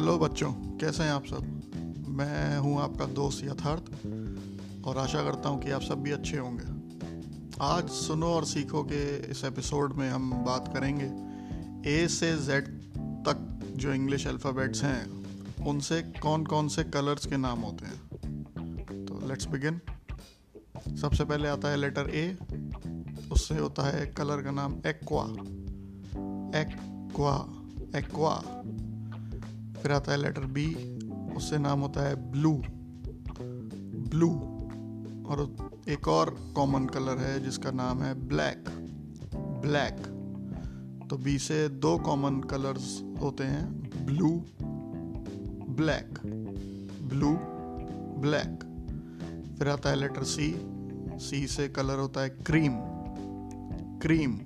Hello बच्चों। कैसे हैं आप सब? मैं हूँ आपका दोस्त यथार्थ, और आशा करता हूँ कि आप सब भी अच्छे होंगे। आज सुनो और सीखो के इस एपिसोड में हम बात करेंगे ए से जेड तक जो इंग्लिश अल्फ़ाबेट्स हैं, उनसे कौन कौन से कलर्स के नाम होते हैं। तो लेट्स बिगिन सबसे पहले आता है लेटर ए उससे होता है कलर का नाम एक्वा एक्वा एक्वा फिर आता है लेटर बी उससे नाम होता है ब्लू ब्लू और एक और कॉमन कलर है जिसका नाम है ब्लैक ब्लैक तो बी से दो कॉमन कलर्स होते हैं ब्लू ब्लैक ब्लू ब्लैक फिर आता है लेटर सी सी से कलर होता है क्रीम क्रीम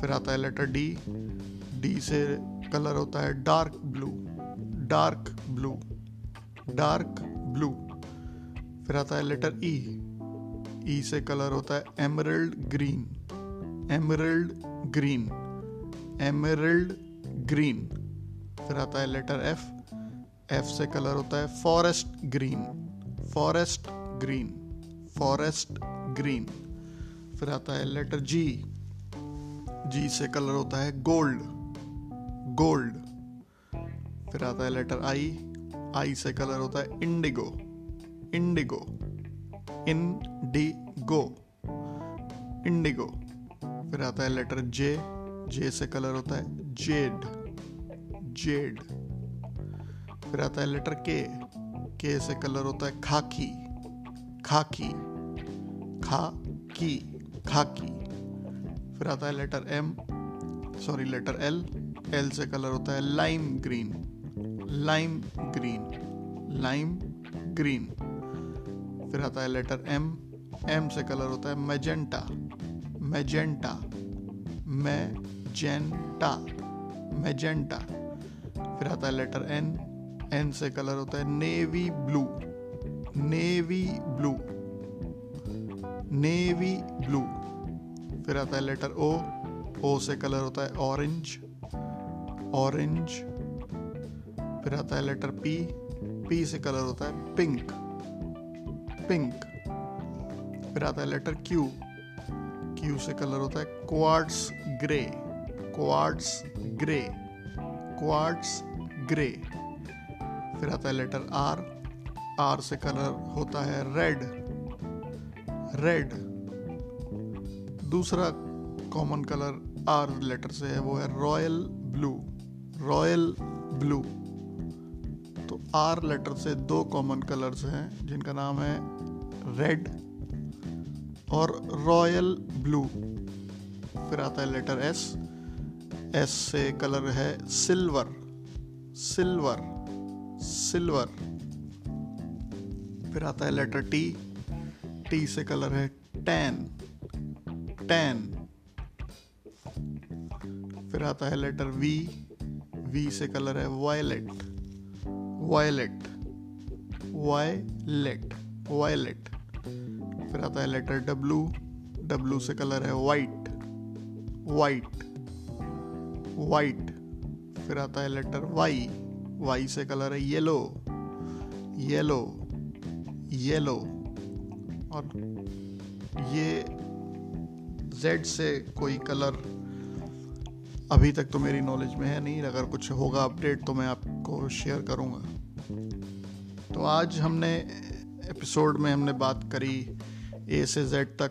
फिर आता है लेटर डी डी से कलर होता है dark blue dark blue dark blue. फिर आता है लेटर ई ई से कलर होता है emerald green emerald green emerald green फिर आता है लेटर एफ़ एफ़ से कलर होता है forest green forest green forest green फिर आता है लेटर जी जी से कलर होता है गोल्ड गोल्ड। फिर आता है लेटर आई आई से कलर होता है इंडिगो इंडिगो इन डी गो इंडिगो फिर आता है लेटर जे जे से कलर होता है जेड जेड फिर आता है लेटर के के से कलर होता है खाकी। खाकी। खा की खाकी। फिर आता है letter M sorry letter L L से कलर होता है lime green lime green lime green फिर आता है लेटर एम एम से कलर होता है मेजेंटा मेजेंटा मैजेंटा मेजेंटा फिर आता है लेटर एन एन से कलर होता है navy blue navy blue navy blue फिर आता है लेटर ओ ओ से कलर होता है ऑरेंज ऑरेंज फिर आता है लेटर पी पी से कलर होता है पिंक पिंक फिर आता है लेटर क्यू क्यू से कलर होता है quartz grey quartz grey quartz grey फिर आता है लेटर आर आर से कलर होता है रेड रेड दूसरा कॉमन कलर आर लेटर से है, वो है रॉयल ब्लू रॉयल ब्लू तो आर लेटर से दो कॉमन कलर्स हैं, जिनका नाम है रेड और रॉयल ब्लू फिर आता है लेटर एस एस से कलर है सिल्वर सिल्वर सिल्वर फिर आता है लेटर टी टी से कलर है टैन टैन फिर आता है लेटर वी वी से कलर है वायलेट वायलेट वायलेट वायलेट फिर आता है लेटर डब्लू डब्लू से कलर है वाइट वाइट वाइट फिर आता है लेटर वाई वाई से कलर है येलो येलो येलो और ये जेड से कोई कलर अभी तक तो मेरी नॉलेज में है नहीं। अगर कुछ होगा अपडेट तो मैं आपको शेयर करूँगा। तो आज हमने एपिसोड में हमने बात करी ए से जेड तक,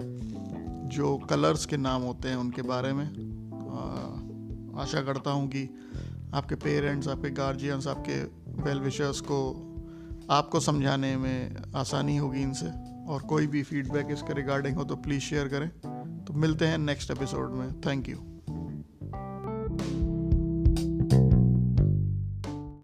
जो कलर्स के नाम होते हैं उनके बारे में। आशा करता हूँ कि आपके पेरेंट्स आपके गार्जियंस आपके वेल विशर्स को, आपको समझाने में आसानी होगी इनसे। और कोई भी फीडबैक इसके रिगार्डिंग हो तो प्लीज़ शेयर करें। तो मिलते हैं नेक्स्ट एपिसोड में। Thank you